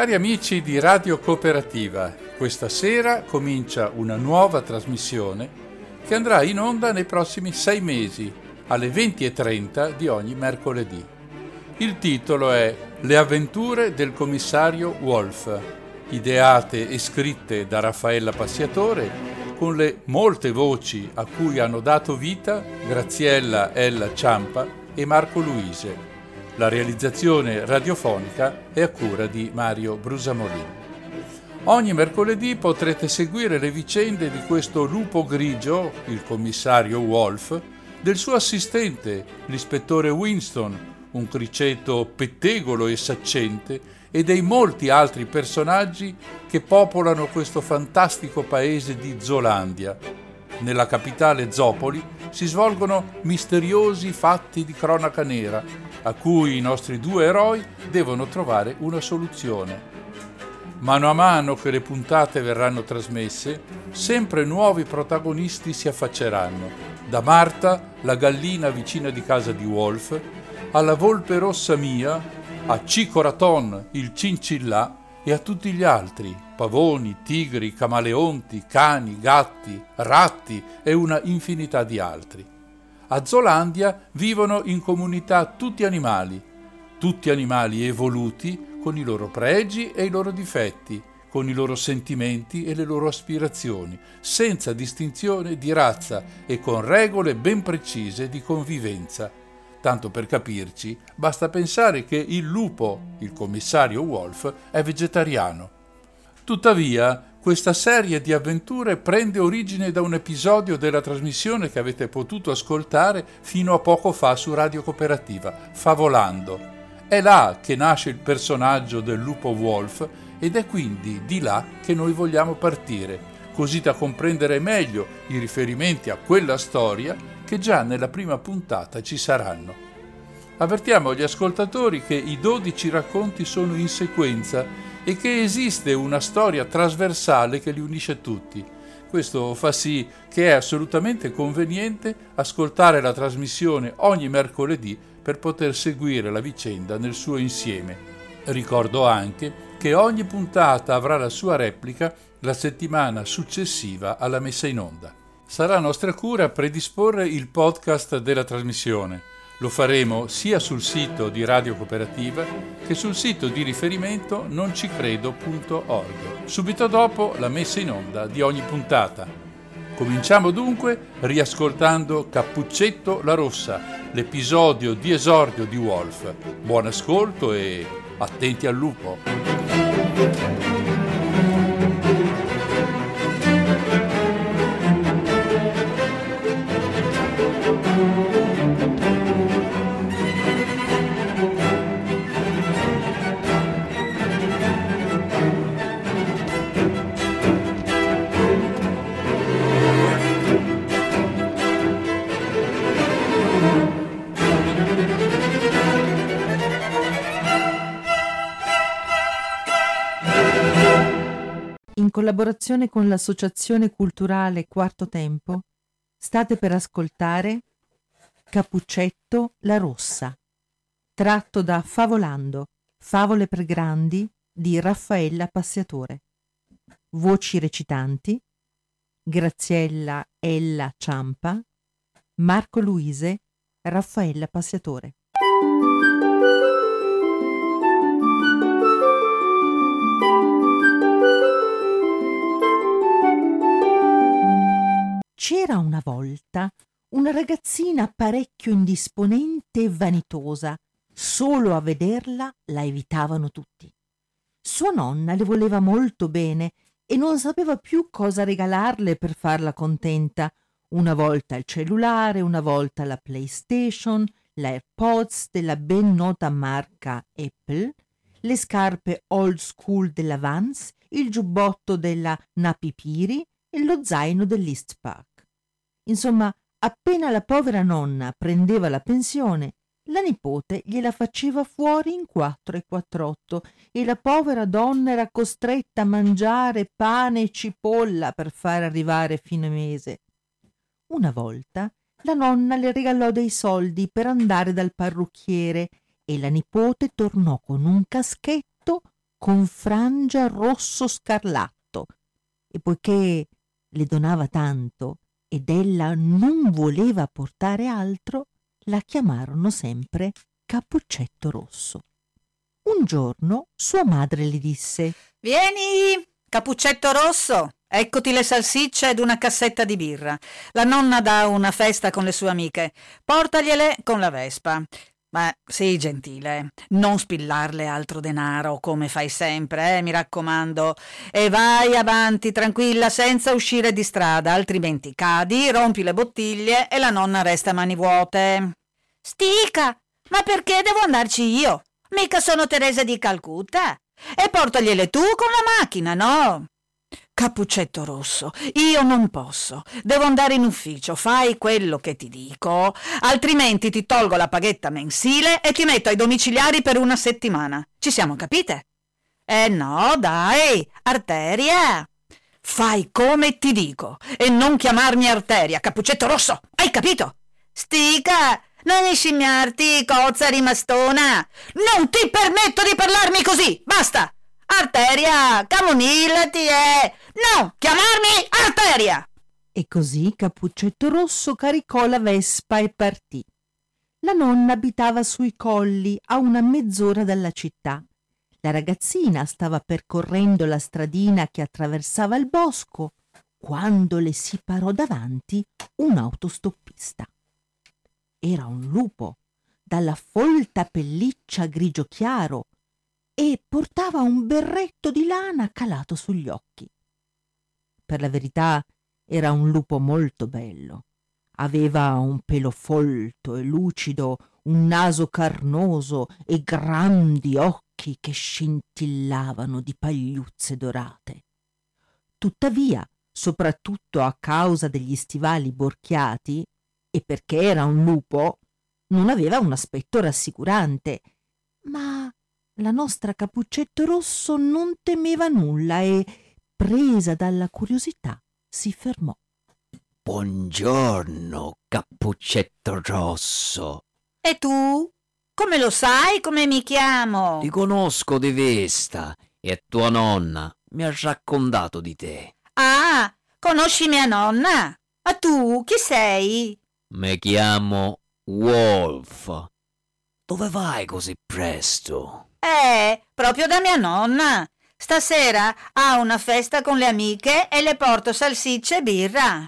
Cari amici di Radio Cooperativa, questa sera comincia una nuova trasmissione che andrà in onda nei prossimi sei mesi, alle 20.30 di ogni mercoledì. Il titolo è Le avventure del commissario Wolf, ideate e scritte da Raffaella Passiatore con le molte voci a cui hanno dato vita Graziella Ella Ciampa e Marco Luise. La realizzazione radiofonica è a cura di Mario Brusamolin. Ogni mercoledì potrete seguire le vicende di questo lupo grigio, il commissario Wolf, del suo assistente, l'ispettore Winston, un criceto pettegolo e saccente, e dei molti altri personaggi che popolano questo fantastico paese di Zolandia. Nella capitale Zopoli si svolgono misteriosi fatti di cronaca nera a cui i nostri due eroi devono trovare una soluzione. Mano a mano che le puntate verranno trasmesse, sempre nuovi protagonisti si affacceranno, da Marta, la gallina vicina di casa di Wolf, alla volpe rossa mia, a Cico Raton, il cincillà, e a tutti gli altri, pavoni, tigri, camaleonti, cani, gatti, ratti e una infinità di altri. A Zolandia vivono in comunità tutti animali, tutti animali evoluti con i loro pregi e i loro difetti, con i loro sentimenti e le loro aspirazioni, senza distinzione di razza e con regole ben precise di convivenza. Tanto per capirci, basta pensare che il lupo, il commissario Wolf, è vegetariano. Tuttavia, questa serie di avventure prende origine da un episodio della trasmissione che avete potuto ascoltare fino a poco fa su Radio Cooperativa, Favolando. È là che nasce il personaggio del lupo Wolf ed è quindi di là che noi vogliamo partire, così da comprendere meglio i riferimenti a quella storia che già nella prima puntata ci saranno. Avvertiamo gli ascoltatori che i 12 racconti sono in sequenza e che esiste una storia trasversale che li unisce tutti. Questo fa sì che è assolutamente conveniente ascoltare la trasmissione ogni mercoledì per poter seguire la vicenda nel suo insieme. Ricordo anche che ogni puntata avrà la sua replica la settimana successiva alla messa in onda. Sarà nostra cura predisporre il podcast della trasmissione lo faremo sia sul sito di Radio Cooperativa che sul sito di riferimento noncicredo.org, subito dopo la messa in onda di ogni puntata. Cominciamo dunque riascoltando Cappuccetto la Rossa, l'episodio di esordio di Wolf. Buon ascolto e attenti al lupo! Collaborazione con l'Associazione Culturale Quarto Tempo, state per ascoltare Capuccetto la Rossa, tratto da Favolando, Favole per Grandi di Raffaella Passiatore. Voci recitanti Graziella Ella Ciampa, Marco Luise, Raffaella Passiatore. C'era una volta una ragazzina parecchio indisponente e vanitosa. Solo a vederla la evitavano tutti. Sua nonna le voleva molto bene e non sapeva più cosa regalarle per farla contenta. Una volta il cellulare, una volta la PlayStation, l'AirPods della ben nota marca Apple, le scarpe old school della Vans, il giubbotto della Napipiri e lo zaino dell'East Park. Insomma, appena la povera nonna prendeva la pensione, la nipote gliela faceva fuori in quattro e quattr'otto e la povera donna era costretta a mangiare pane e cipolla per far arrivare fine mese. Una volta la nonna le regalò dei soldi per andare dal parrucchiere e la nipote tornò con un caschetto con frangia rosso scarlatto e poiché le donava tanto ed ella non voleva portare altro, la chiamarono sempre Cappuccetto Rosso. Un giorno sua madre le disse Vieni, Cappuccetto Rosso, eccoti le salsicce ed una cassetta di birra. La nonna dà una festa con le sue amiche. Portagliele con la Vespa. Ma sii gentile, non spillarle altro denaro come fai sempre, eh, mi raccomando. E vai avanti tranquilla senza uscire di strada, altrimenti cadi, rompi le bottiglie e la nonna resta a mani vuote. Stica, ma perché devo andarci io? Mica sono Teresa di Calcutta. E portagliele tu con la macchina, no? Cappuccetto rosso, io non posso. Devo andare in ufficio, fai quello che ti dico, altrimenti ti tolgo la paghetta mensile e ti metto ai domiciliari per una settimana. Ci siamo capite? Eh no, dai, arteria. Fai come ti dico e non chiamarmi arteria, cappuccetto rosso, hai capito? Stica, non inscimmiarti, cozza rimastona. Non ti permetto di parlarmi così, basta. Arteria, camomillati, eh! No, chiamarmi Arteria! E così Cappuccetto Rosso caricò la Vespa e partì. La nonna abitava sui colli, a una mezz'ora dalla città. La ragazzina stava percorrendo la stradina che attraversava il bosco quando le si parò davanti un autostoppista. Era un lupo, dalla folta pelliccia grigio chiaro, e portava un berretto di lana calato sugli occhi. Per la verità era un lupo molto bello. Aveva un pelo folto e lucido, un naso carnoso e grandi occhi che scintillavano di pagliuzze dorate. Tuttavia, soprattutto a causa degli stivali borchiati, e perché era un lupo, non aveva un aspetto rassicurante, ma la nostra Cappuccetto Rosso non temeva nulla e, presa dalla curiosità, si fermò. Buongiorno, Cappuccetto Rosso. E tu? Come lo sai come mi chiamo? Ti conosco di vista e tua nonna mi ha raccontato di te. Ah, conosci mia nonna? Ma tu chi sei? Mi chiamo Wolf. Dove vai così presto? Eh, proprio da mia nonna. Stasera ha una festa con le amiche e le porto salsicce e birra.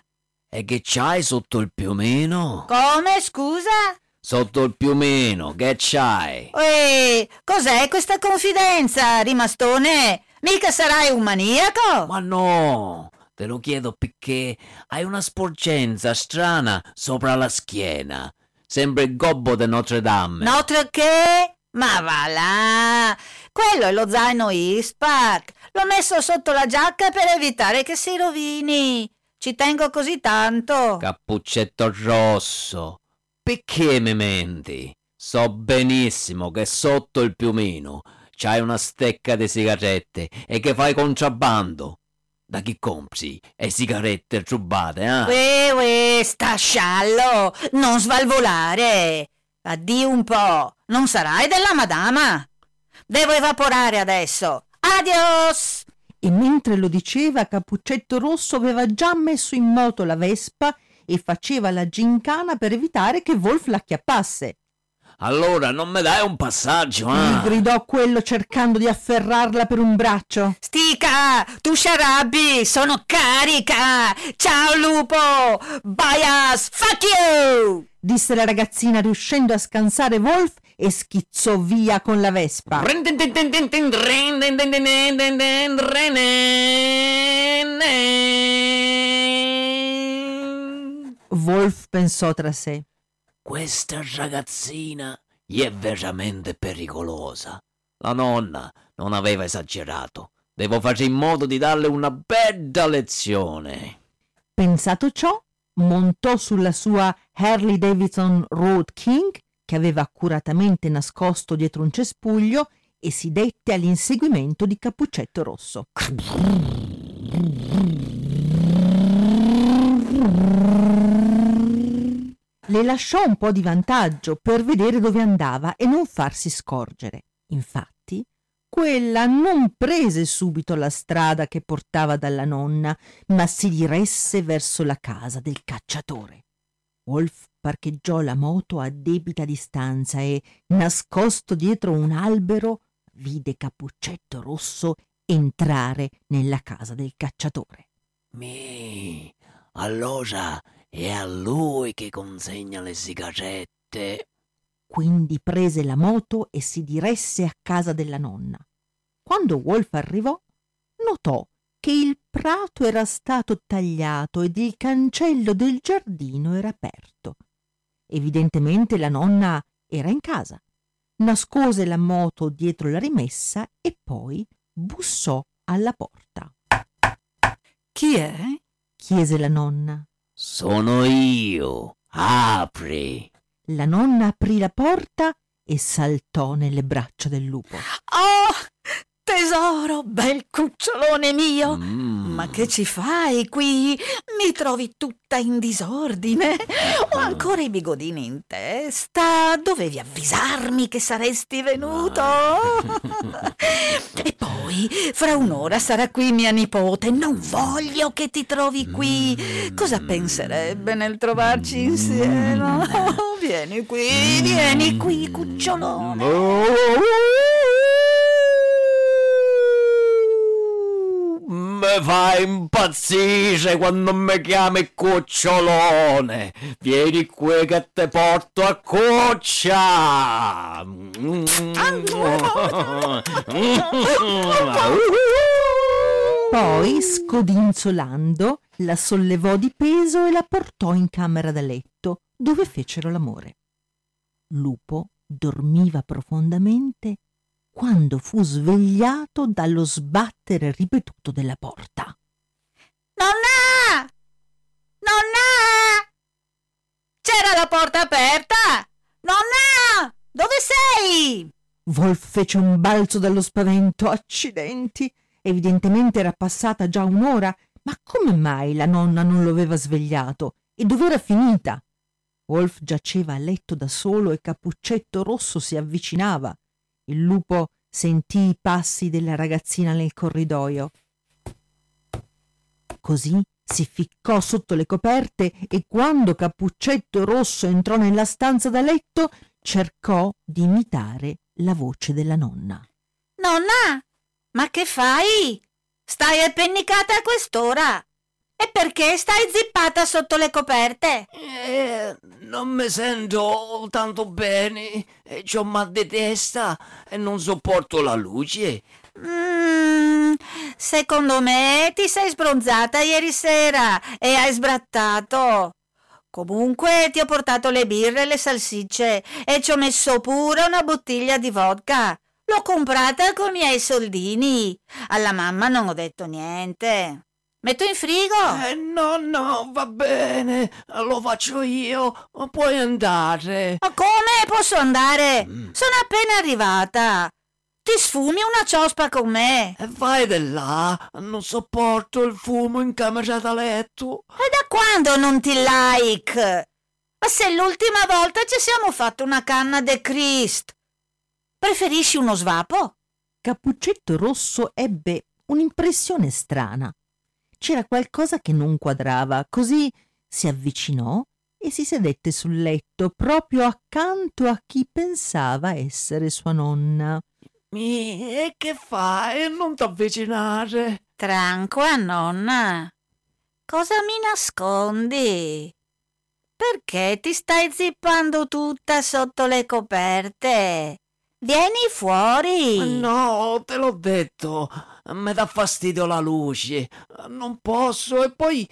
E che c'hai sotto il piumino? Come, scusa? Sotto il piumino, che c'hai? Ehi, cos'è questa confidenza, rimastone? Mica sarai un maniaco? Ma no, te lo chiedo perché hai una sporgenza strana sopra la schiena. Sembra il gobbo di Notre Dame. Notre che? Ma va là! Quello è lo zaino Ispac. L'ho messo sotto la giacca per evitare che si rovini. Ci tengo così tanto. Cappuccetto rosso, perché mi menti? So benissimo che sotto il piumino c'hai una stecca di sigarette e che fai contrabbando. Da chi compri e sigarette rubate, eh? Uè, uè, sta sciallo! Non svalvolare! Addio un po', non sarai della madama? Devo evaporare adesso. Adios! E mentre lo diceva, Cappuccetto Rosso aveva già messo in moto la Vespa e faceva la gincana per evitare che Wolf la acchiappasse. Allora non mi dai un passaggio, eh? gridò quello cercando di afferrarla per un braccio. Stica, tu sciarabbi, sono carica! Ciao lupo! Bias, fuck you! disse la ragazzina riuscendo a scansare Wolf e schizzò via con la Vespa. Wolf pensò tra sé. Questa ragazzina è veramente pericolosa. La nonna non aveva esagerato. Devo fare in modo di darle una bella lezione. Pensato ciò, montò sulla sua Harley Davidson Road King, che aveva accuratamente nascosto dietro un cespuglio, e si dette all'inseguimento di Cappuccetto Rosso. Le lasciò un po' di vantaggio per vedere dove andava e non farsi scorgere. Infatti, quella non prese subito la strada che portava dalla nonna, ma si diresse verso la casa del cacciatore. Wolf parcheggiò la moto a debita distanza e, nascosto dietro un albero, vide Cappuccetto Rosso entrare nella casa del cacciatore. Mi, allora è a lui che consegna le sigarette. Quindi prese la moto e si diresse a casa della nonna. Quando Wolf arrivò, notò che il prato era stato tagliato ed il cancello del giardino era aperto. Evidentemente la nonna era in casa. Nascose la moto dietro la rimessa e poi bussò alla porta. Chi è? chiese la nonna. Sono io. Apri. La nonna aprì la porta e saltò nelle braccia del lupo. Oh, tesoro, bel cucciolone mio! Mm. Ma che ci fai qui? Mi trovi tutta in disordine. Ho ancora i bigodini in testa. Dovevi avvisarmi che saresti venuto. e poi, fra un'ora sarà qui mia nipote. Non voglio che ti trovi qui. Cosa penserebbe nel trovarci insieme? Oh, vieni qui, vieni qui, cucciolone. Mi fai impazzire quando mi chiami cucciolone. Vieni qui che te porto a cuccia. Poi, scodinzolando, la sollevò di peso e la portò in camera da letto, dove fecero l'amore. Lupo dormiva profondamente quando fu svegliato dallo sbattere ripetuto della porta. Nonna! Nonna! C'era la porta aperta! Nonna! Dove sei? Wolf fece un balzo dallo spavento. Accidenti! Evidentemente era passata già un'ora, ma come mai la nonna non lo aveva svegliato? E dov'era finita? Wolf giaceva a letto da solo e Cappuccetto Rosso si avvicinava. Il lupo sentì i passi della ragazzina nel corridoio. Così si ficcò sotto le coperte e quando Cappuccetto Rosso entrò nella stanza da letto cercò di imitare la voce della nonna. Nonna! Ma che fai? Stai appennicata a quest'ora? E perché stai zippata sotto le coperte? Eh, non mi sento tanto bene. eh, C'ho mal di testa e non sopporto la luce. Mm, secondo me ti sei sbronzata ieri sera e hai sbrattato. Comunque ti ho portato le birre e le salsicce e ci ho messo pure una bottiglia di vodka. L'ho comprata con i miei soldini. Alla mamma non ho detto niente. Metto in frigo. Eh, no, no, va bene. Lo faccio io. Puoi andare. Ma come posso andare? Mm. Sono appena arrivata. Ti sfumi una ciospa con me. E vai di là. Non sopporto il fumo in camera da letto. E da quando non ti like? Ma se l'ultima volta ci siamo fatto una canna de Christ. Preferisci uno svapo? Cappuccetto Rosso ebbe un'impressione strana. C'era qualcosa che non quadrava, così si avvicinò e si sedette sul letto proprio accanto a chi pensava essere sua nonna. Mi, e che fai? Non t'avvicinare. Tranqua, nonna. Cosa mi nascondi? Perché ti stai zippando tutta sotto le coperte? Vieni fuori. No, te l'ho detto. Mi dà fastidio la luce. Non posso. E poi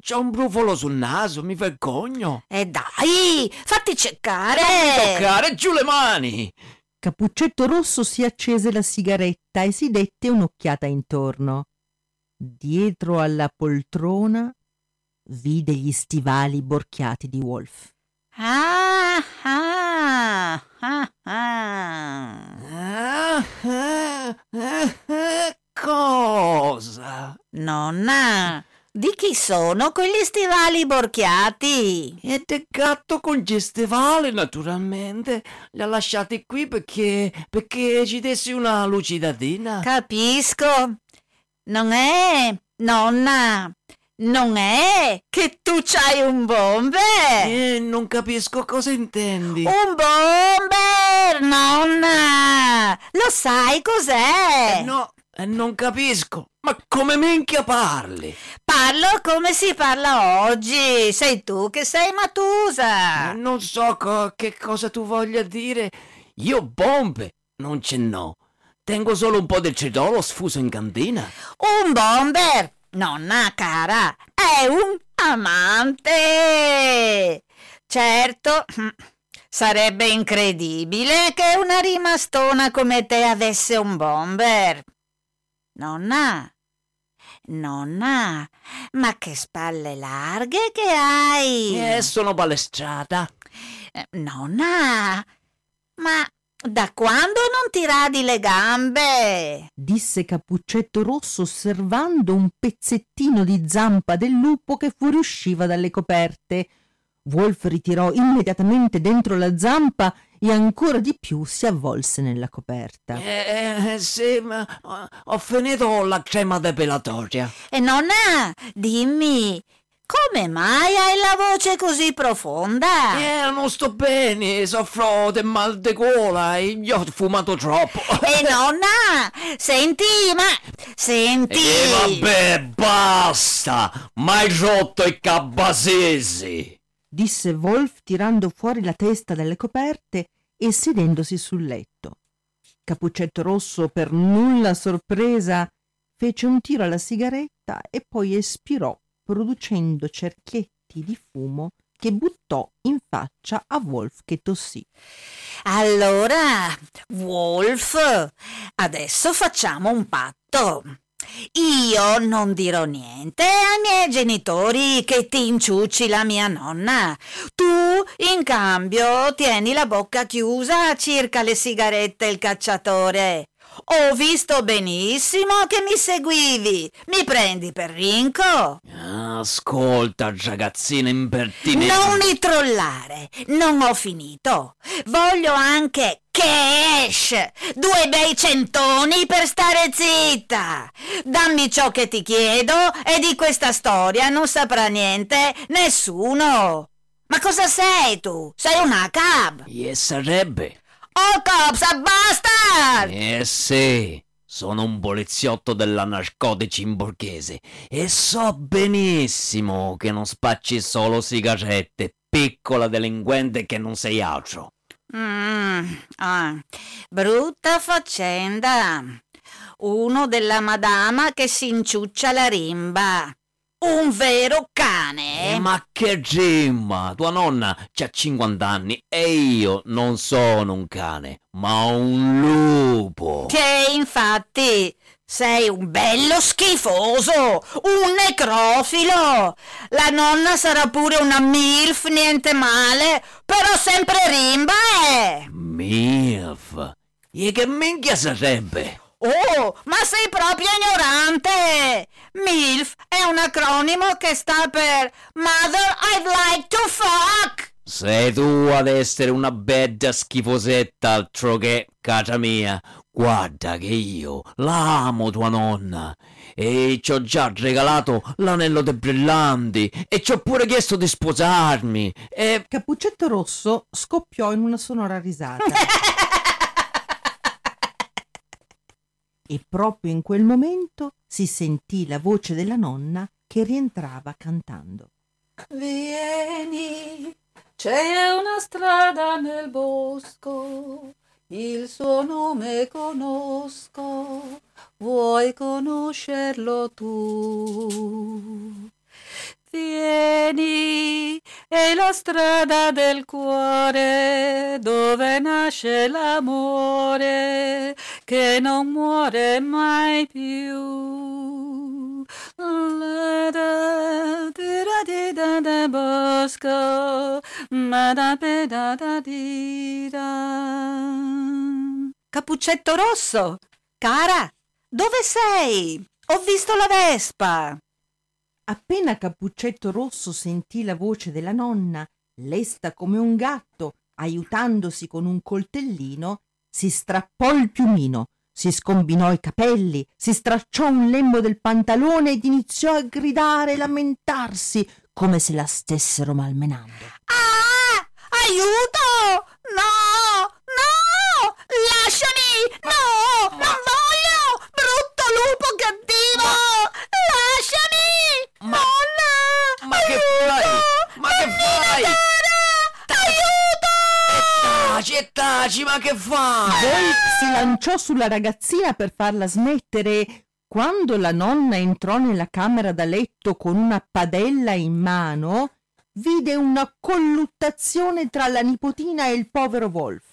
c'ho un brufolo sul naso. Mi vergogno. E dai, fatti cercare. Toccare giù le mani. Cappuccetto Rosso si accese la sigaretta e si dette un'occhiata intorno. Dietro alla poltrona vide gli stivali borchiati di Wolf. Ah, ah, ah, ah. Ah, ah, ah, ah, cosa? Nonna, di chi sono quegli stivali borchiati? E del gatto con gli stivali, naturalmente. Li ha lasciati qui perché, perché ci dessi una lucidatina. Capisco. Non è, nonna, non è che tu c'hai un bomber. Eh, non capisco cosa intendi. Un bomber, nonna. Lo sai cos'è? Eh, no, eh, non capisco. Ma come minchia parli? Parlo come si parla oggi. Sei tu che sei Matusa. Non so co- che cosa tu voglia dire. Io bombe non ce n'ho. Tengo solo un po' del cedolo sfuso in cantina. Un bomber, nonna cara, è un amante. Certo, sarebbe incredibile che una rimastona come te avesse un bomber. Nonna, nonna, ma che spalle larghe che hai! Eh, sono palestrata. Eh, Nonna, ma da quando non ti radi le gambe? disse Cappuccetto Rosso osservando un pezzettino di zampa del lupo che fuoriusciva dalle coperte. Wolf ritirò immediatamente dentro la zampa e ancora di più si avvolse nella coperta. Eh, eh, sì, ma eh, ho finito la crema depilatoria. E nonna, dimmi, come mai hai la voce così profonda? Eh, non sto bene, soffro del mal di gola e io ho fumato troppo. E nonna, senti, ma senti. E vabbè, basta! Mai rotto i cabasesi! disse Wolf tirando fuori la testa dalle coperte e sedendosi sul letto. Cappuccetto Rosso, per nulla sorpresa, fece un tiro alla sigaretta e poi espirò, producendo cerchietti di fumo che buttò in faccia a Wolf che tossì. Allora, Wolf, adesso facciamo un patto. Io non dirò niente ai miei genitori che ti inciucci la mia nonna. Tu, in cambio, tieni la bocca chiusa circa le sigarette e il cacciatore. Ho visto benissimo che mi seguivi. Mi prendi per rinco? Ascolta, ragazzina impertinente. Non mi trollare, non ho finito. Voglio anche cash, due bei centoni per stare zitta. Dammi ciò che ti chiedo e di questa storia non saprà niente nessuno. Ma cosa sei tu? Sei una cab? E sarebbe. Oh cops, basta! Eh sì, sono un poliziotto della narcotici in borghese e so benissimo che non spacci solo sigarette, piccola delinquente che non sei altro. Mm, ah, brutta faccenda. Uno della madama che si inciuccia la rimba. Un vero cane. Eh, ma che rimma! Tua nonna ha 50 anni e io non sono un cane, ma un lupo. Che infatti sei un bello schifoso, un necrofilo. La nonna sarà pure una MILF, niente male, però sempre rimba, eh. Milf. E che minchia sarebbe? Oh, ma sei proprio ignorante! MILF è un acronimo che sta per Mother I'd like to fuck! Sei tu ad essere una bella schifosetta altro che, casa mia. Guarda che io la amo tua nonna e ci ho già regalato l'anello dei brillanti e ci ho pure chiesto di sposarmi e... Cappuccetto Rosso scoppiò in una sonora risata. e proprio in quel momento si sentì la voce della nonna che rientrava cantando. Vieni, c'è una strada nel bosco, il suo nome conosco, vuoi conoscerlo tu? Vieni, è la strada del cuore dove nasce l'amore che non muore mai più. Da bosco, ma da pe da di. Cappuccetto rosso, cara, dove sei? Ho visto la Vespa. Appena Cappuccetto Rosso sentì la voce della nonna, lesta come un gatto, aiutandosi con un coltellino, si strappò il piumino, si scombinò i capelli, si stracciò un lembo del pantalone ed iniziò a gridare e lamentarsi come se la stessero malmenando. Ah! Aiuto! No! No! Lasciami! No! Non voglio! Brutto lupo cattivo! Lasciami! Ma- Nonna! ma che Aiuto! fai? Ma che fai? Aiuto! Taci e taci, ma che fai? Wolf si lanciò sulla ragazzina per farla smettere. Quando la nonna entrò nella camera da letto con una padella in mano, vide una colluttazione tra la nipotina e il povero Wolf.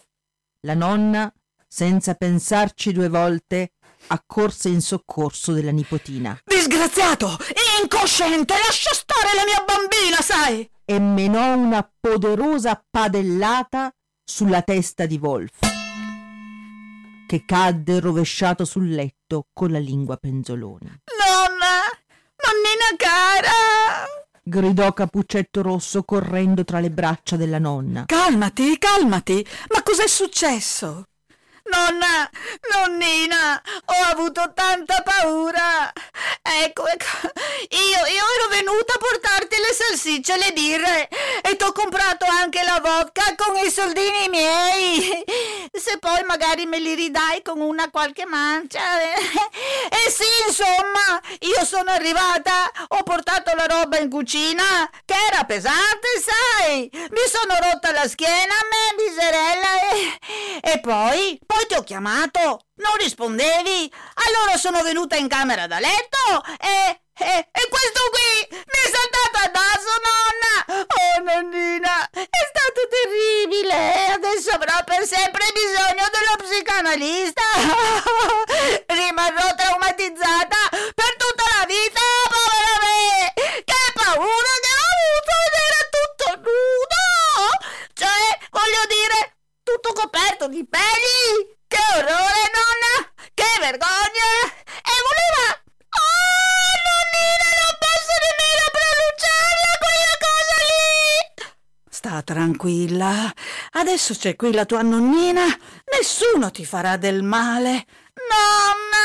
La nonna, senza pensarci due volte, accorse in soccorso della nipotina Disgraziato! Incosciente! Lascia stare la mia bambina, sai! e menò una poderosa padellata sulla testa di Wolf, che cadde rovesciato sul letto con la lingua penzoloni. Nonna! Nonnina cara! Gridò Capuccetto Rosso correndo tra le braccia della nonna. Calmati, calmati! Ma cos'è successo? Nonna, nonnina, ho avuto tanta paura. Ecco, ecco, io, io ero venuta a portarti le salsicce e le birre e t'ho comprato anche la vodka con i soldini miei. Se poi magari me li ridai con una qualche mancia. E sì, insomma, io sono arrivata, ho portato la roba in cucina, che era pesante, sai. Mi sono rotta la schiena me, miserella, e, e poi, poi ti ho chiamato, non rispondevi. Allora sono venuta in camera da letto e, e, e questo qui mi è saltato addosso, nonna. Oh, nonnina, è stato terribile. Adesso avrò per sempre bisogno dello psicanalista. Rimarrò traumatizzata tutto coperto di peli. Che orrore, nonna. Che vergogna. E voleva... Oh, nonnina, non posso nemmeno pronunciarla quella cosa lì. Sta tranquilla. Adesso c'è qui la tua nonnina. Nessuno ti farà del male. Nonna!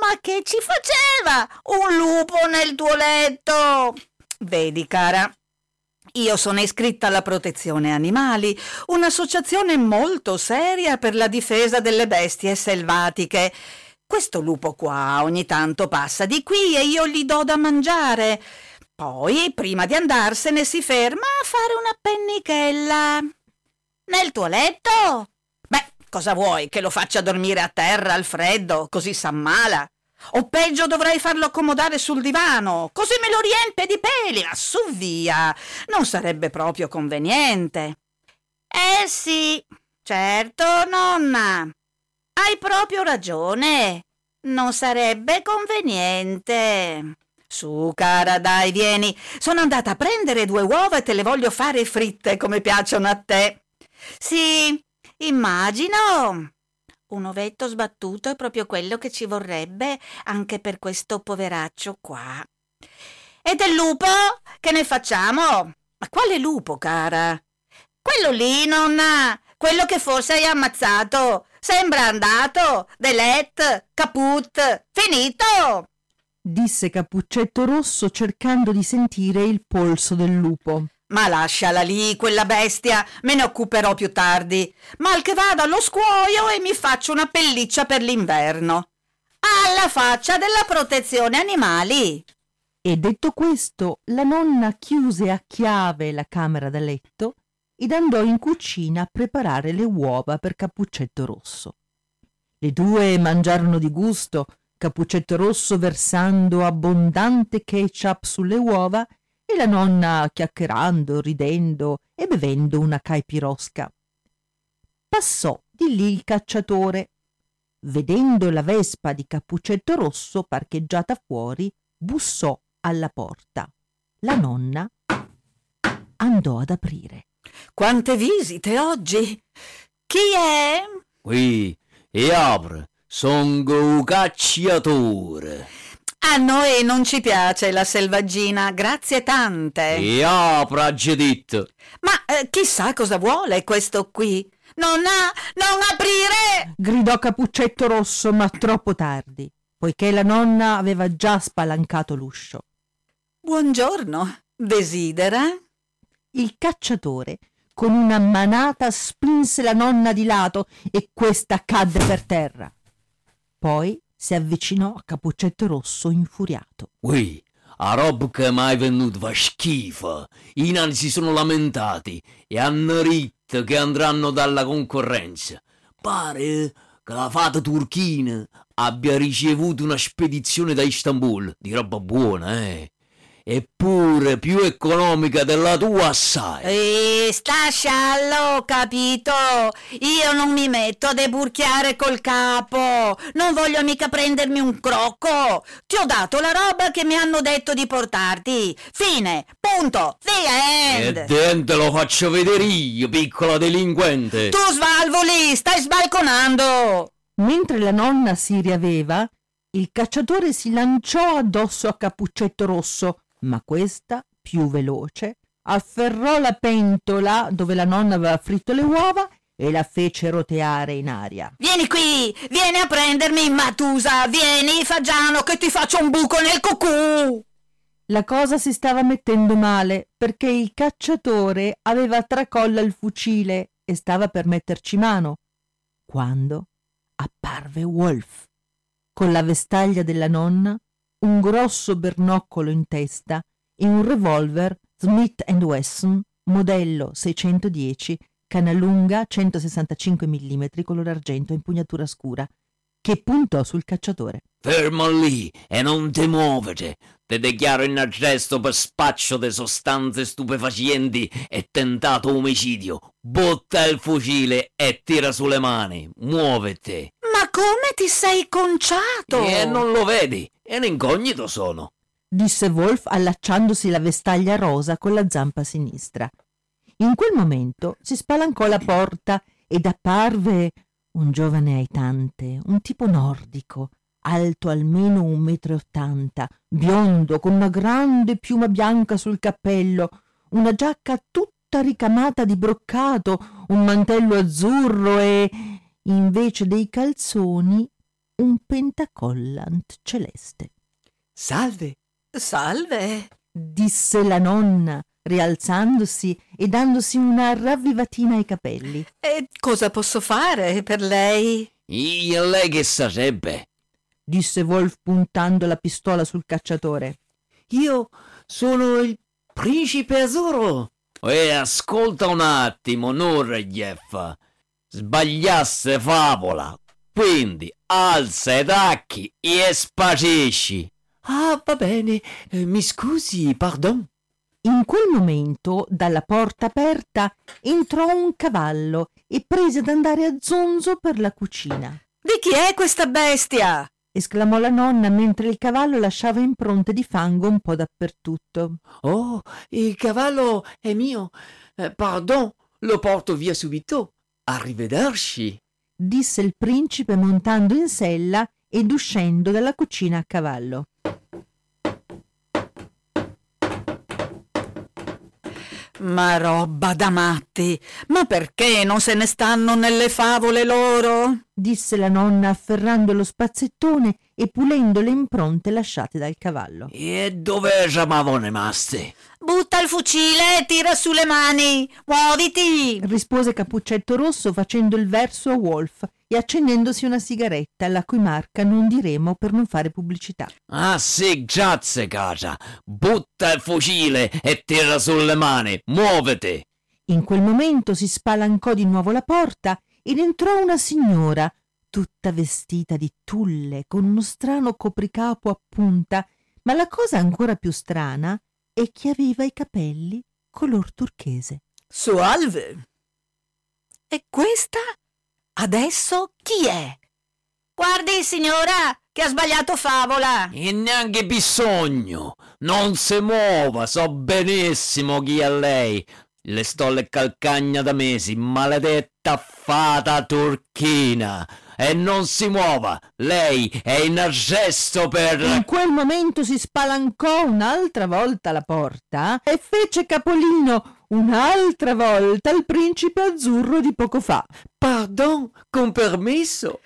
Ma che ci faceva un lupo nel tuo letto? Vedi, cara, io sono iscritta alla protezione animali, un'associazione molto seria per la difesa delle bestie selvatiche. Questo lupo qua ogni tanto passa di qui e io gli do da mangiare. Poi, prima di andarsene, si ferma a fare una pennichella. Nel tuo letto? Beh, cosa vuoi? Che lo faccia dormire a terra al freddo, così s'ammala? O peggio dovrei farlo accomodare sul divano, così me lo riempie di peli, ma su via, non sarebbe proprio conveniente. Eh sì, certo, nonna. Hai proprio ragione. Non sarebbe conveniente. Su, cara, dai, vieni. Sono andata a prendere due uova e te le voglio fare fritte come piacciono a te. Sì, immagino. Un ovetto sbattuto è proprio quello che ci vorrebbe anche per questo poveraccio qua. E del lupo? Che ne facciamo? Ma quale lupo, cara? Quello lì, nonna. Quello che forse hai ammazzato. Sembra andato. Delet. Caput. Finito. Disse Cappuccetto Rosso cercando di sentire il polso del lupo. Ma lasciala lì, quella bestia, me ne occuperò più tardi. Mal che vada, lo scuoio e mi faccio una pelliccia per l'inverno. Alla faccia della protezione animali. E detto questo, la nonna chiuse a chiave la camera da letto ed andò in cucina a preparare le uova per Cappuccetto Rosso. Le due mangiarono di gusto, Cappuccetto Rosso versando abbondante ketchup sulle uova e la nonna chiacchierando, ridendo e bevendo una caipirosca. Passò di lì il cacciatore. Vedendo la vespa di Cappuccetto Rosso parcheggiata fuori, bussò alla porta. La nonna andò ad aprire. Quante visite oggi? Chi è? Qui, e apre, son un cacciatore. A noi non ci piace la selvaggina, grazie tante. E apra gedit. Ma eh, chissà cosa vuole questo qui. Nonna, non aprire! gridò Capuccetto Rosso, ma troppo tardi, poiché la nonna aveva già spalancato l'uscio. Buongiorno, desidera? Il cacciatore con una manata spinse la nonna di lato e questa cadde per terra. Poi si avvicinò a Capuccetto Rosso infuriato. Ui, a roba che mai venuto fa schifo. I nani si sono lamentati e hanno ritto che andranno dalla concorrenza. Pare che la fata turchina abbia ricevuto una spedizione da Istanbul di roba buona, eh. Eppure più economica della tua assai. E sta sciallo, capito? Io non mi metto a deburchiare col capo. Non voglio mica prendermi un crocco. Ti ho dato la roba che mi hanno detto di portarti. Fine, punto, the E end. te lo faccio vedere io, piccola delinquente. Tu svalvoli, stai sbalconando. Mentre la nonna si riaveva, il cacciatore si lanciò addosso a Cappuccetto Rosso, ma questa, più veloce, afferrò la pentola dove la nonna aveva fritto le uova e la fece roteare in aria. Vieni qui, vieni a prendermi, Matusa. Vieni, Fagiano, che ti faccio un buco nel cucù. La cosa si stava mettendo male perché il cacciatore aveva tracolla il fucile e stava per metterci mano, quando apparve Wolf con la vestaglia della nonna, un grosso bernoccolo in testa e un revolver Smith Wesson modello 610 canna lunga 165 mm color argento e impugnatura scura che puntò sul cacciatore. Fermo lì e non ti muovete. Ti dichiaro in arresto per spaccio di sostanze stupefacenti e tentato omicidio. Butta il fucile e tira sulle mani. Muovete. Ma come ti sei conciato? E non lo vedi? È un incognito sono. disse Wolf allacciandosi la vestaglia rosa con la zampa sinistra. In quel momento si spalancò la porta ed apparve un giovane aitante, un tipo nordico, alto almeno un metro e ottanta, biondo, con una grande piuma bianca sul cappello, una giacca tutta ricamata di broccato, un mantello azzurro e, invece dei calzoni, un pentacollant celeste. Salve. Salve. disse la nonna, rialzandosi e dandosi una ravvivatina ai capelli. E cosa posso fare per lei? Io lei che sarebbe? disse Wolf puntando la pistola sul cacciatore. Io sono il principe azzurro. E ascolta un attimo, Nurjeff. Sbagliasse favola. Quindi alza i tacchi e spacisci. Ah, va bene. Eh, mi scusi, pardon. In quel momento, dalla porta aperta, entrò un cavallo e prese ad andare a zonzo per la cucina. Di chi è questa bestia? esclamò la nonna mentre il cavallo lasciava impronte di fango un po' dappertutto. Oh, il cavallo è mio. Eh, pardon, lo porto via subito. Arrivederci. Disse il principe montando in sella ed uscendo dalla cucina a cavallo. Ma roba da matti. Ma perché non se ne stanno nelle favole loro? Disse la nonna afferrando lo spazzettone e pulendo le impronte lasciate dal cavallo. E dove eravamo rimasti? Butta il fucile e tira su le mani. Muoviti. rispose Cappuccetto Rosso facendo il verso a Wolf e accendendosi una sigaretta, la cui marca non diremo per non fare pubblicità. Ah sì, grazie, cara. Butta il fucile e tira sulle mani. Muovete. In quel momento si spalancò di nuovo la porta ed entrò una signora, tutta vestita di tulle, con uno strano copricapo a punta, ma la cosa ancora più strana è che aveva i capelli color turchese. Salve. E questa? Adesso chi è? Guardi, signora, che ha sbagliato favola. E neanche bisogno. Non si muova, so benissimo chi è lei. Le sto le calcagna da mesi, maledetta fata turchina. e non si muova. Lei è in arresto per... In quel momento si spalancò un'altra volta la porta e fece capolino un'altra volta il principe azzurro di poco fa. Pardon, con permesso?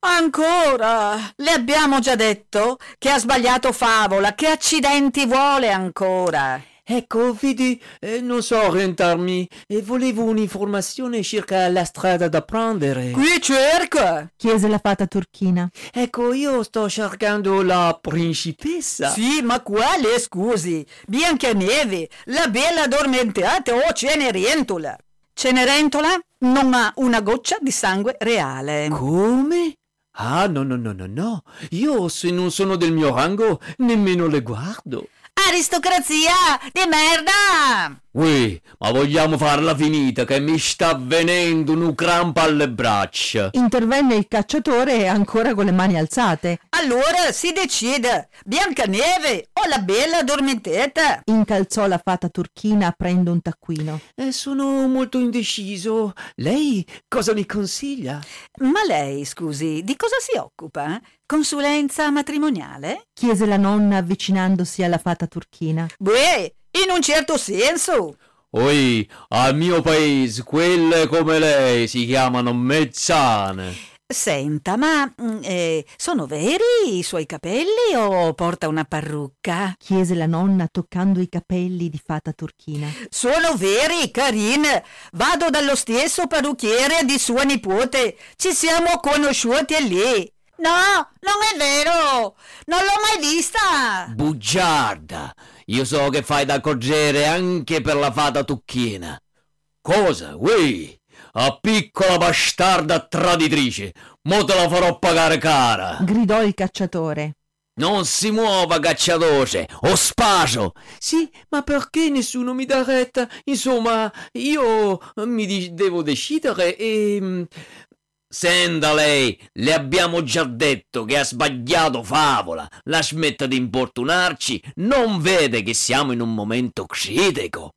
Ancora? Le abbiamo già detto che ha sbagliato favola. Che accidenti vuole ancora? Ecco, vedi, eh, non so orientarmi e volevo un'informazione circa la strada da prendere. Qui cerca. chiese la fata turchina. Ecco, io sto cercando la principessa. Sì, ma quale, scusi? Biancaneve, la bella addormentata o Cenerentola? Cenerentola non ha una goccia di sangue reale. Come? Ah, no, no, no, no, no. Io se non sono del mio rango nemmeno le guardo. Aristocrazia di merda! Ui, ma vogliamo farla finita che mi sta venendo un crampo alle braccia. Intervenne il cacciatore ancora con le mani alzate. Allora si decide, Biancaneve o la bella addormentata? Incalzò la fata turchina aprendo un taccuino. Eh, sono molto indeciso. Lei cosa mi consiglia? Ma lei, scusi, di cosa si occupa? Consulenza matrimoniale? chiese la nonna avvicinandosi alla fata turchina. Beh, in un certo senso. Oi, al mio paese quelle come lei si chiamano mezzane. Senta, ma mm, eh, sono veri i suoi capelli o porta una parrucca? chiese la nonna toccando i capelli di fata turchina. Sono veri, Karine. Vado dallo stesso parrucchiere di sua nipote. Ci siamo conosciuti lì. No, non è vero. Non l'ho mai vista. Bugiarda, io so che fai da corgere anche per la fata tucchina. Cosa? Ui, a piccola bastarda traditrice, mo te la farò pagare cara. Gridò il cacciatore. Non si muova, cacciatore, o spaso! Sì, ma perché nessuno mi dà retta? Insomma, io mi devo decidere e... Senta lei, le abbiamo già detto che ha sbagliato favola. La smetta di importunarci, non vede che siamo in un momento critico.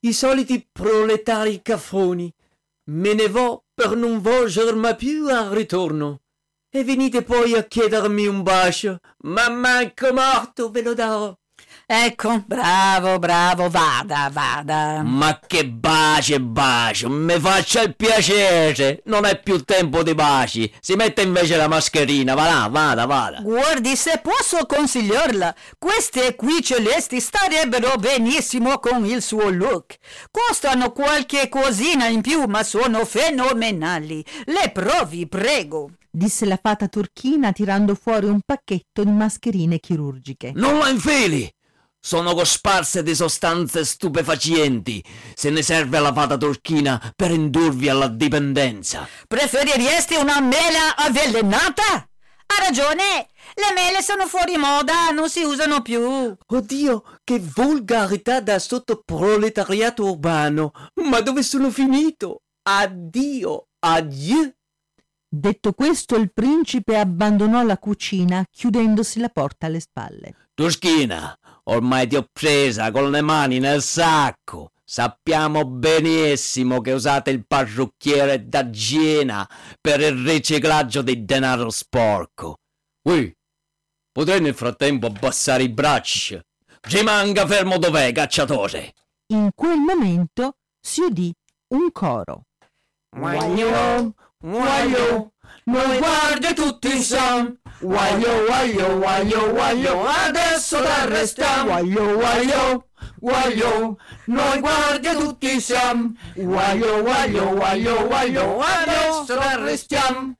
I soliti proletari caffoni. Me ne vo per non volgermi più al ritorno. E venite poi a chiedermi un bacio, ma manco morto ve lo darò. Ecco, bravo, bravo, vada, vada. Ma che bacio, bacio, mi faccia il piacere. Non è più tempo di baci. Si mette invece la mascherina, va là, vada, vada. Guardi, se posso consigliarla, queste qui celesti starebbero benissimo con il suo look. Costano qualche cosina in più, ma sono fenomenali. Le provi, prego. disse la fata turchina tirando fuori un pacchetto di mascherine chirurgiche. Non la infili! Sono cosparse di sostanze stupefacienti. Se ne serve alla fata turchina per indurvi alla dipendenza. Preferiresti una mela avvelenata? Ha ragione, le mele sono fuori moda, non si usano più. Oddio, che volgarità da sottoproletariato urbano! Ma dove sono finito? Addio, adieu! Detto questo, il principe abbandonò la cucina chiudendosi la porta alle spalle. Tuschina, ormai ti ho presa con le mani nel sacco. Sappiamo benissimo che usate il parrucchiere da Giena per il riciclaggio di denaro sporco. Ui, potrei nel frattempo abbassare i bracci. Rimanga fermo dov'è, cacciatore. In quel momento si udì un coro. Guaglio, guaglio, noi guardi tutti insieme. Guaglio, guaglio, guaglio, guaglio, adesso t'arrestiamo. Guaglio, guaglio, guaglio, noi guardi tutti insieme. Guaglio, guaglio, guaglio, guaglio, adesso t'arrestiamo.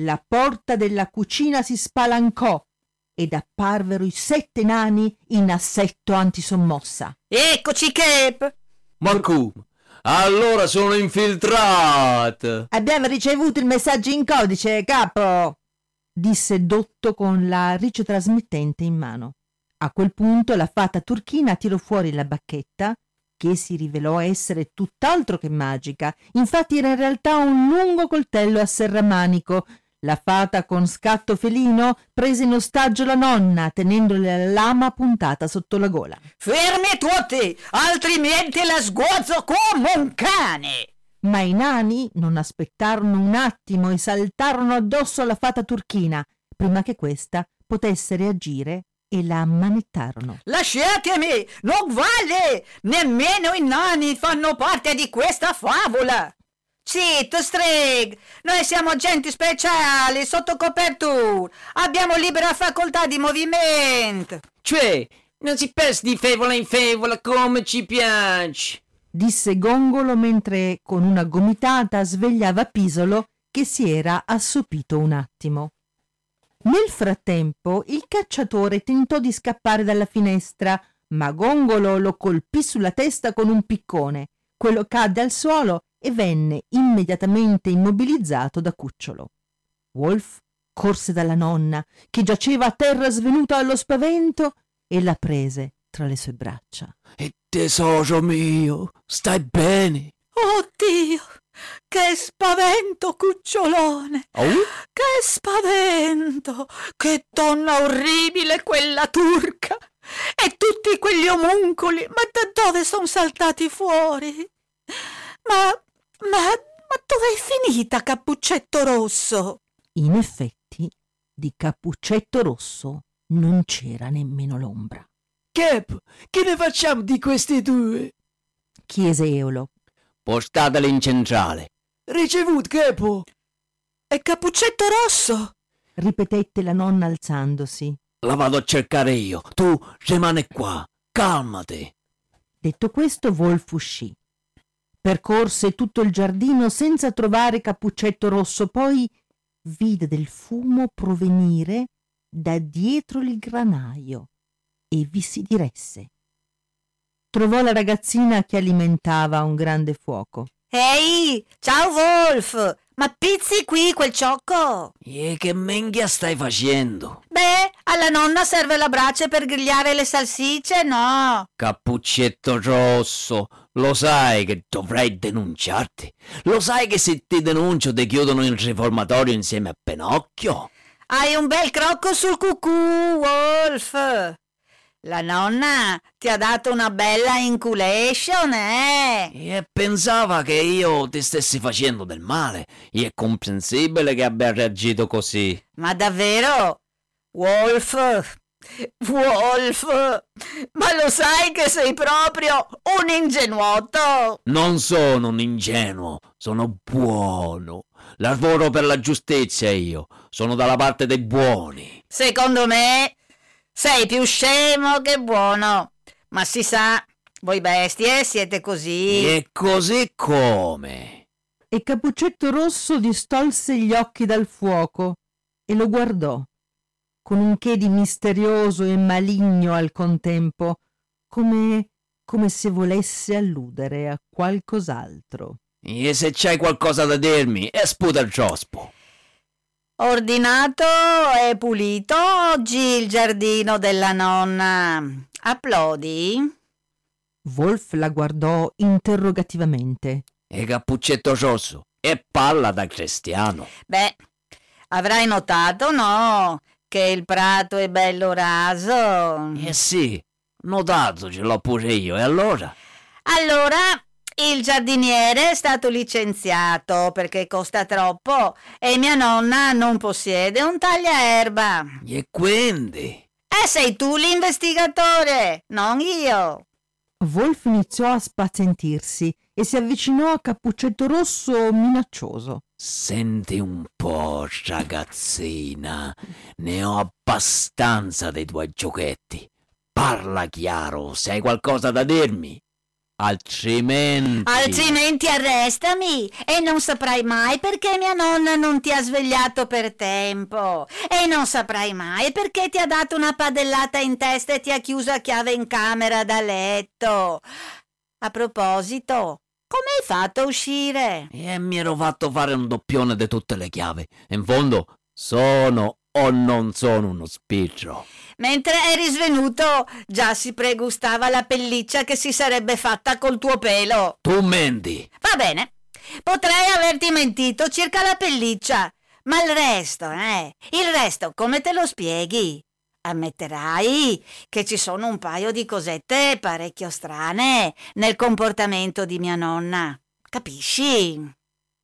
La porta della cucina si spalancò ed apparvero i sette nani in assetto antisommossa. Eccoci, Cap. Ma come? Allora sono infiltrato. Abbiamo ricevuto il messaggio in codice, capo, disse Dotto con la ricetrasmittente in mano. A quel punto la fata turchina tirò fuori la bacchetta, che si rivelò essere tutt'altro che magica. Infatti era in realtà un lungo coltello a serramanico. La fata con scatto felino prese in ostaggio la nonna, tenendole la lama puntata sotto la gola. Fermi tutti, altrimenti la sguazzo come un cane. Ma i nani non aspettarono un attimo e saltarono addosso alla fata turchina prima che questa potesse reagire e la ammanettarono. Lasciatemi! Non vale! Nemmeno i nani fanno parte di questa favola! Zitto, Strig! Noi siamo agenti speciali sotto copertura! Abbiamo libera facoltà di movimento! Cioè, non si passa di favola in favola come ci piace. Disse Gongolo mentre con una gomitata svegliava Pisolo che si era assopito un attimo. Nel frattempo il cacciatore tentò di scappare dalla finestra, ma Gongolo lo colpì sulla testa con un piccone. Quello cadde al suolo e venne immediatamente immobilizzato da Cucciolo. Wolf corse dalla nonna, che giaceva a terra svenuta allo spavento, e la prese tra le sue braccia. E tesoro mio, stai bene? Oddio! Che spavento, cucciolone! Oh? Che spavento! Che donna orribile quella turca! E tutti quegli omuncoli, ma da dove sono saltati fuori? Ma, ma, ma dov'è finita Cappuccetto Rosso? In effetti, di Cappuccetto Rosso non c'era nemmeno l'ombra. Cap, che ne facciamo di questi due? Chiese Eolo. Portatele in centrale. Ricevuto, capo. E Cappuccetto Rosso? Ripetette la nonna alzandosi. La vado a cercare io. Tu rimane qua. Calmati. Detto questo, Wolf uscì. Percorse tutto il giardino senza trovare Cappuccetto Rosso, poi vide del fumo provenire da dietro il granaio e vi si diresse. Trovò la ragazzina che alimentava un grande fuoco. Ehi, ciao Wolf! Ma pizzi qui quel ciocco? E che menghia stai facendo? Beh, alla nonna serve la brace per grigliare le salsicce, no? Cappuccetto rosso, lo sai che dovrei denunciarti? Lo sai che se ti denuncio ti chiudono in riformatorio insieme a Pinocchio? Hai un bel crocco sul cucù, Wolf! La nonna ti ha dato una bella inculation, eh? E pensava che io ti stessi facendo del male. E è comprensibile che abbia reagito così. Ma davvero? Wolf? Wolf? Ma lo sai che sei proprio un ingenuotto? Non sono un ingenuo, sono buono. Lavoro per la giustizia io. Sono dalla parte dei buoni. Secondo me sei più scemo che buono. Ma si sa, voi bestie siete così. E così come? E Cappuccetto Rosso distolse gli occhi dal fuoco e lo guardò, con un che di misterioso e maligno al contempo, come, come se volesse alludere a qualcos'altro. E se c'hai qualcosa da dirmi, sputa il ciospo. Ordinato e pulito oggi il giardino della nonna. Applaudi? Wolf la guardò interrogativamente. E cappuccetto rosso, e palla da cristiano. Beh, avrai notato, no? Che il prato è bello raso. Eh sì, notato ce l'ho pure io, e allora? Allora, il giardiniere è stato licenziato perché costa troppo e mia nonna non possiede un tagliaerba. E quindi? E sei tu l'investigatore, non io. Wolf iniziò a spazientirsi e si avvicinò a Cappuccetto Rosso minaccioso. Senti un po', ragazzina, ne ho abbastanza dei tuoi giochetti. Parla chiaro, se hai qualcosa da dirmi. Altrimenti... Altrimenti arrestami e non saprai mai perché mia nonna non ti ha svegliato per tempo e non saprai mai perché ti ha dato una padellata in testa e ti ha chiuso a chiave in camera da letto. A proposito, come hai fatto a uscire? E mi ero fatto fare un doppione di tutte le chiavi. In fondo, sono o non sono uno spiccio. Mentre eri svenuto, già si pregustava la pelliccia che si sarebbe fatta col tuo pelo. Tu menti. Va bene, potrei averti mentito circa la pelliccia, ma il resto, eh? Il resto come te lo spieghi? Ammetterai che ci sono un paio di cosette parecchio strane nel comportamento di mia nonna. capisci?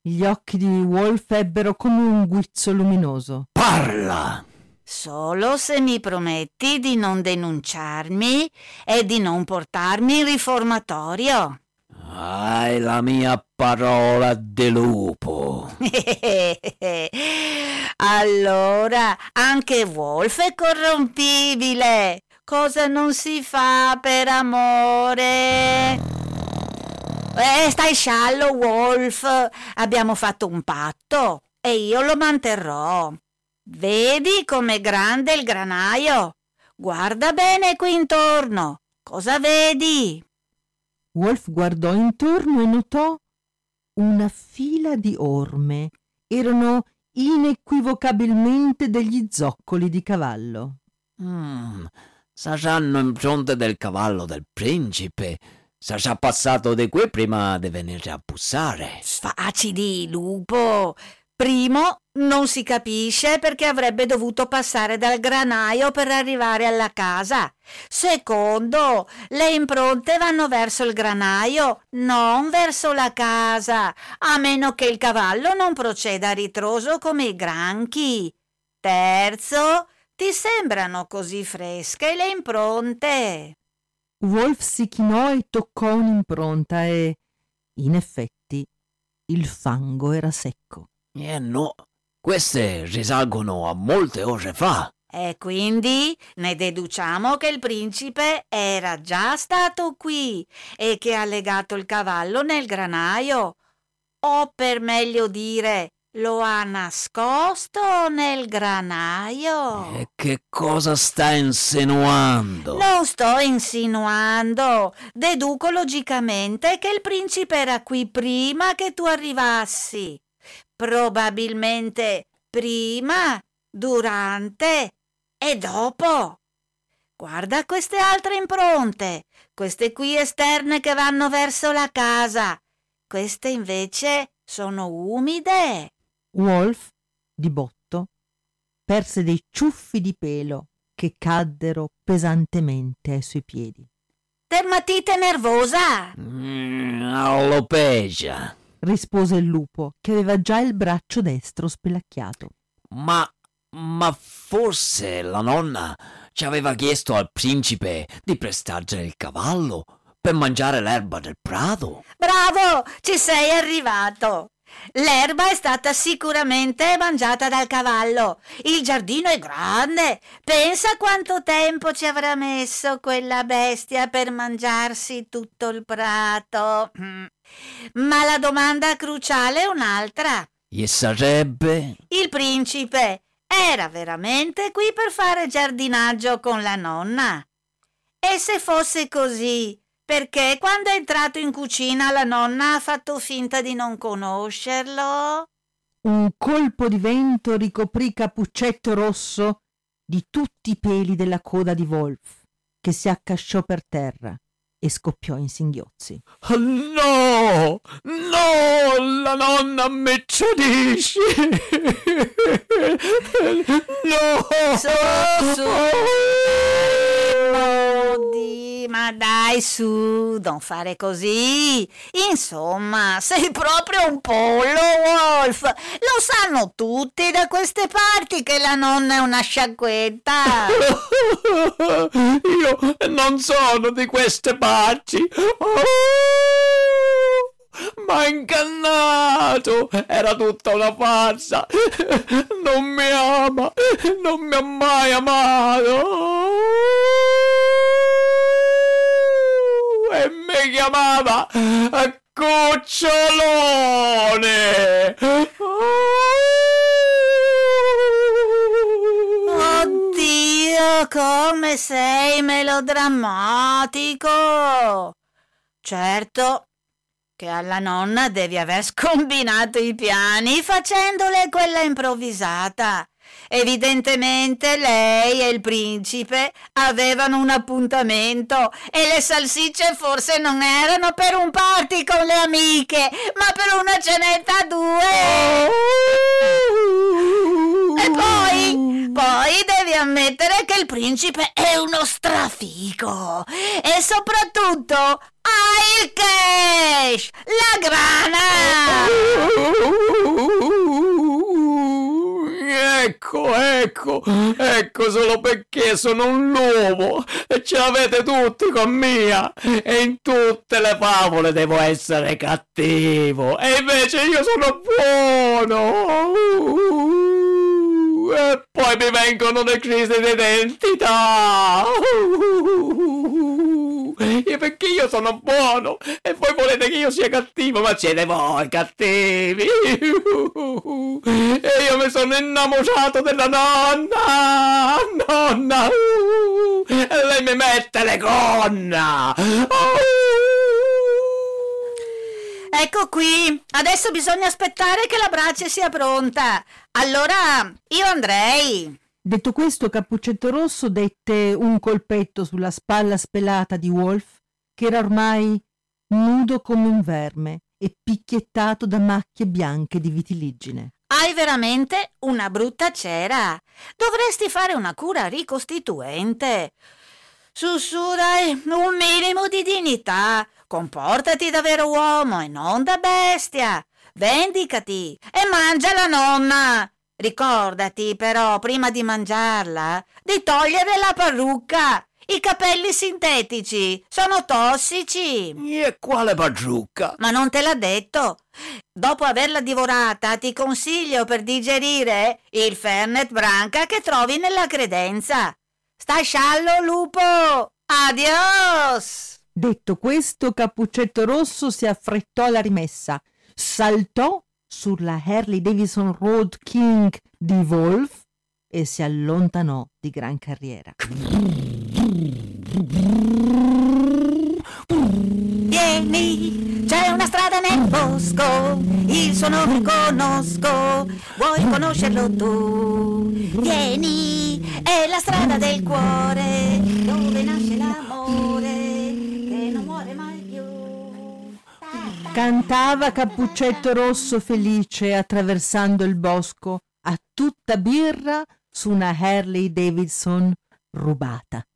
Gli occhi di Wolf ebbero come un guizzo luminoso. Parla! Solo se mi prometti di non denunciarmi e di non portarmi in riformatorio. Hai la mia parola di lupo. allora, anche Wolf è corrompibile. Cosa non si fa per amore? Eh, stai sciallo, Wolf. Abbiamo fatto un patto e io lo manterrò. Vedi com'è grande il granaio? Guarda bene qui intorno. Cosa vedi? Wolf guardò intorno e notò una fila di orme. Erano inequivocabilmente degli zoccoli di cavallo. Mm, saranno impronte del cavallo del principe. Sarà passato di qui prima di venire a bussare. Sfacidi, lupo. Primo, non si capisce perché avrebbe dovuto passare dal granaio per arrivare alla casa. Secondo, le impronte vanno verso il granaio, non verso la casa, a meno che il cavallo non proceda a ritroso come i granchi. Terzo, ti sembrano così fresche le impronte? Wolf si chinò e toccò un'impronta e, in effetti, il fango era secco. Eh no, queste risalgono a molte ore fa. E quindi ne deduciamo che il principe era già stato qui e che ha legato il cavallo nel granaio. O per meglio dire, lo ha nascosto nel granaio. E che cosa sta insinuando? Non sto insinuando. Deduco logicamente che il principe era qui prima che tu arrivassi. Probabilmente prima, durante e dopo. Guarda queste altre impronte, queste qui esterne che vanno verso la casa. Queste invece sono umide. Wolf, di botto, perse dei ciuffi di pelo che caddero pesantemente ai suoi piedi. Dermatite nervosa? Mm, alopecia. rispose il lupo, che aveva già il braccio destro spelacchiato. Ma, ma forse la nonna ci aveva chiesto al principe di prestargli il cavallo per mangiare l'erba del prato. Bravo, ci sei arrivato. L'erba è stata sicuramente mangiata dal cavallo. Il giardino è grande. Pensa quanto tempo ci avrà messo quella bestia per mangiarsi tutto il prato. Ma la domanda cruciale è un'altra. E sarebbe? Il principe era veramente qui per fare giardinaggio con la nonna? E se fosse così, perché quando è entrato in cucina la nonna ha fatto finta di non conoscerlo? Un colpo di vento ricoprì Cappuccetto Rosso di tutti i peli della coda di Wolf, che si accasciò per terra e scoppiò in singhiozzi. No! No! La nonna mi tradisce! No! Su, su! Modi, ma dai su, non fare così. Insomma, sei proprio un pollo, Wolf. Lo sanno tutti da queste parti che la nonna è una sciacquetta. Io non sono di queste parti! Oh! Ma ingannato! Era tutta una farsa! Non mi ama! Non mi ha mai amato! E mi chiamava Cucciolone! Oddio, come sei melodrammatico! Certo che alla nonna devi aver scombinato i piani facendole quella improvvisata. Evidentemente lei e il principe avevano un appuntamento e le salsicce forse non erano per un party con le amiche, ma per una cenetta a due. E poi, poi devi ammettere che il principe è uno strafico. E soprattutto ha il cash, la grana. Ecco, ecco, ecco solo perché sono un lupo e ce l'avete tutti con mia. E in tutte le favole devo essere cattivo. E invece io sono buono. E poi mi vengono le crisi di identità e perché io sono buono? E voi volete che io sia cattivo? Ma siete voi cattivi! E io mi sono innamorato della nonna! Nonna! E lei mi mette le gonna! Ecco qui, adesso bisogna aspettare che la brace sia pronta. Allora, io andrei. Detto questo, Cappuccetto Rosso dette un colpetto sulla spalla spelata di Wolf, che era ormai nudo come un verme e picchiettato da macchie bianche di vitiligine. Hai veramente una brutta cera. Dovresti fare una cura ricostituente. Su, su, dai, un minimo di dignità. Comportati da vero uomo e non da bestia. Vendicati e mangia la nonna. Ricordati però, prima di mangiarla, di togliere la parrucca. I capelli sintetici sono tossici. e quale parrucca Ma non te l'ha detto? Dopo averla divorata, ti consiglio per digerire il Fernet Branca che trovi nella credenza. Stai sciallo, lupo! Adios! Detto questo, Cappuccetto Rosso si affrettò alla rimessa, saltò sulla Harley Davidson Road King di Wolf e si allontanò di gran carriera. Vieni, c'è una strada nel bosco, il suo nome conosco, vuoi conoscerlo tu? Vieni, è la strada del cuore, dove nasce l'amore, Cantava Cappuccetto Rosso felice attraversando il bosco a tutta birra su una Harley Davidson rubata.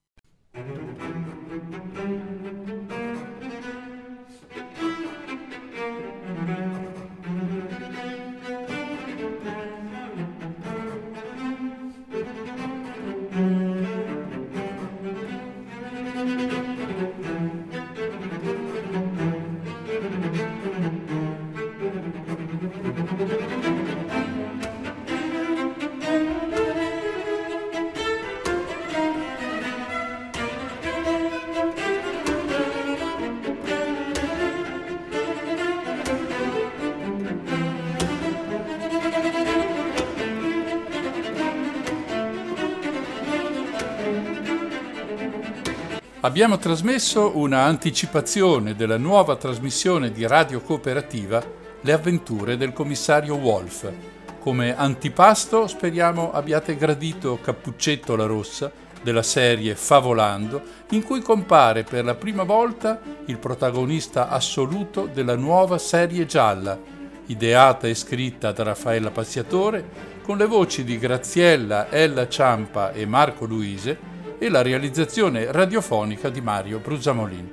Abbiamo trasmesso una anticipazione della nuova trasmissione di Radio Cooperativa Le avventure del commissario Wolf. Come antipasto speriamo abbiate gradito Cappuccetto la Rossa della serie Favolando, in cui compare per la prima volta il protagonista assoluto della nuova serie gialla, ideata e scritta da Raffaella Passiatore, con le voci di Graziella, Ella Ciampa e Marco Luise, e la realizzazione radiofonica di Mario Brusamolin.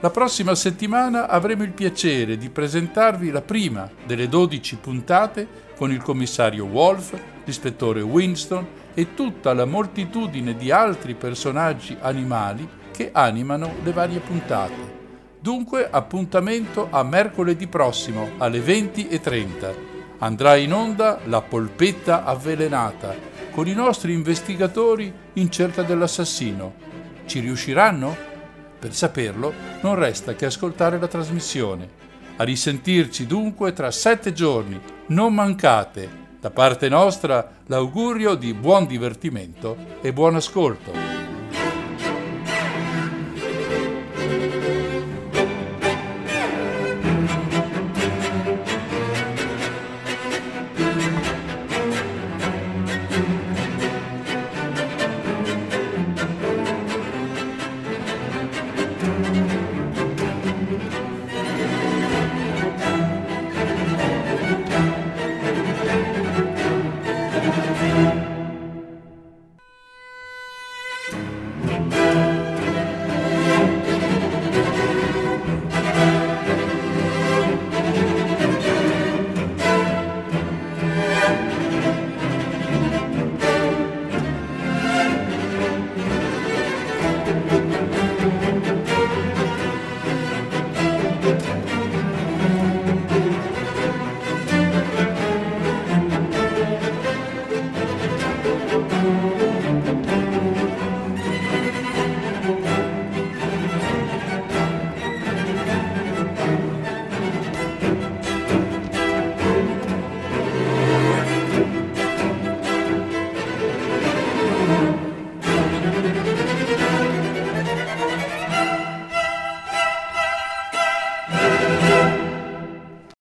La prossima settimana avremo il piacere di presentarvi la prima delle 12 puntate con il commissario Wolf, l'ispettore Winston e tutta la moltitudine di altri personaggi animali che animano le varie puntate. Dunque appuntamento a mercoledì prossimo alle 20.30. Andrà in onda La polpetta avvelenata con i nostri investigatori in cerca dell'assassino. Ci riusciranno? Per saperlo non resta che ascoltare la trasmissione. A risentirci dunque tra sette giorni. Non mancate. Da parte nostra l'augurio di buon divertimento e buon ascolto.